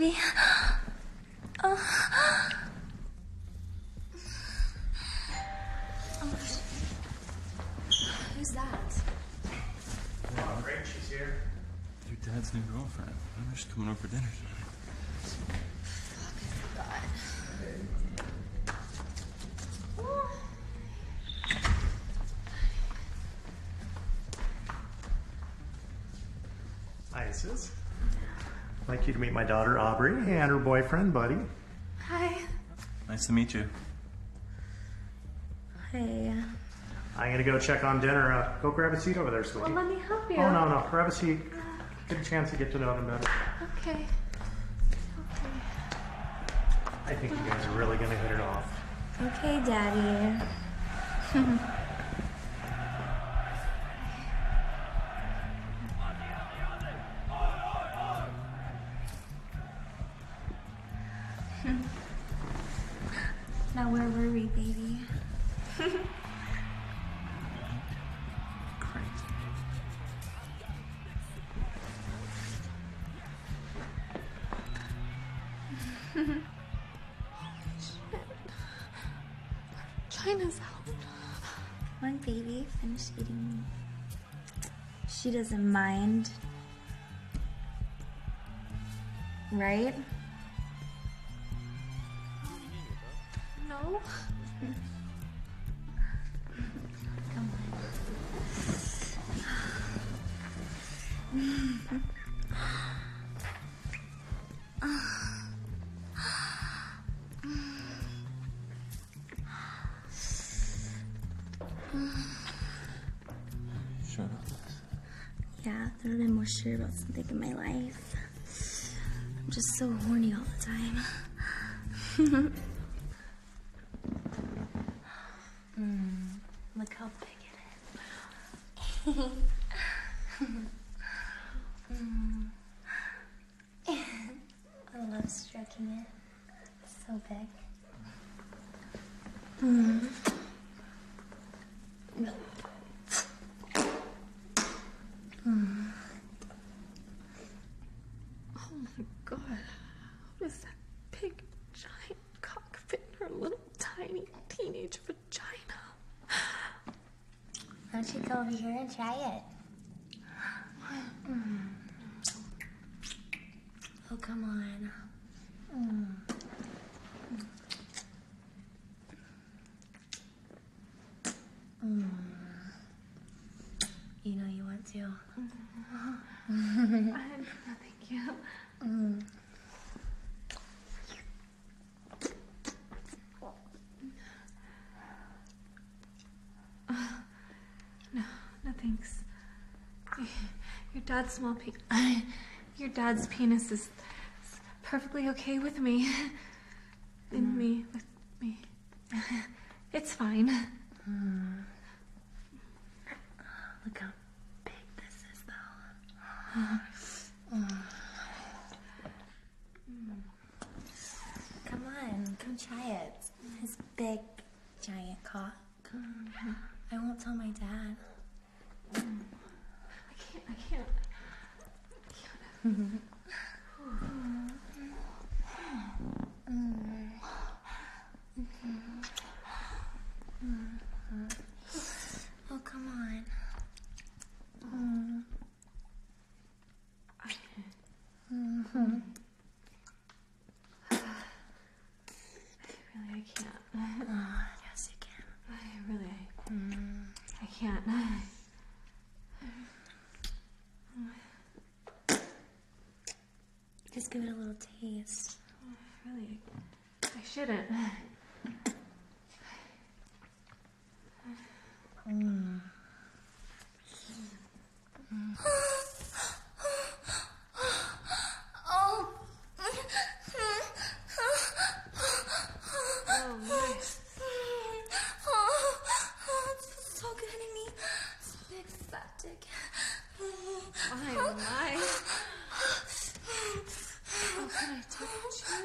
Who's that? Mom, great, she's here. Your dad's new girlfriend. I know she's coming over for dinner tonight. Fuck, God! Hi, sis. I'd like you to meet my daughter Aubrey and her boyfriend Buddy. Hi. Nice to meet you. Hey. I'm gonna go check on dinner. Uh, go grab a seat over there, sweetie. Well, let me help you. Oh no, no, grab a seat. Get a chance to get to know them better. Okay. okay. I think you guys are really gonna hit it off. Okay, Daddy. now where were we, baby? China's out. One baby finished eating. She doesn't mind. Right? No. Come Shut up. Yeah, I've never been more sure about something in my life. I'm just so horny all the time. look how big it is. I love stroking it. So big. Oh my god. How does that big giant cock fit in her little tiny teenage vagina? Why don't you go over here and try it? Mm. Oh, come on. Mm. Mm. You know you want to. No, thank you. Mm. No, no thanks. Your dad's small pe- Your dad's penis is perfectly okay with me. And me mm. with me. It's fine. Mm. Look how big this is, though. Mm. Come on, come try it. His big, giant cock. Mm-hmm. I won't tell my dad. I can't. I can't. Oh, come on. Really, I can't. Oh, yes, you can. I really. I can't. Just give it a little taste. Oh, really. I shouldn't. Oh. Oh, my. Oh, it's so good in me. It's a big fat dick. Oh, my. Oh, can I touch you?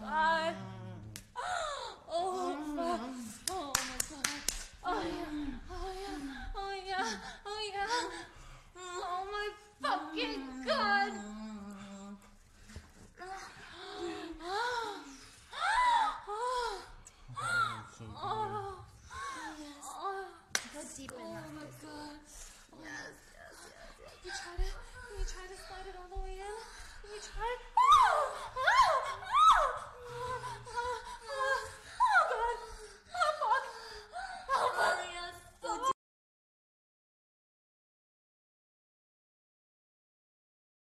yes. deep oh in my god. Yes, yes, yes, yes. You try to, you try to slide it all the way in. You try.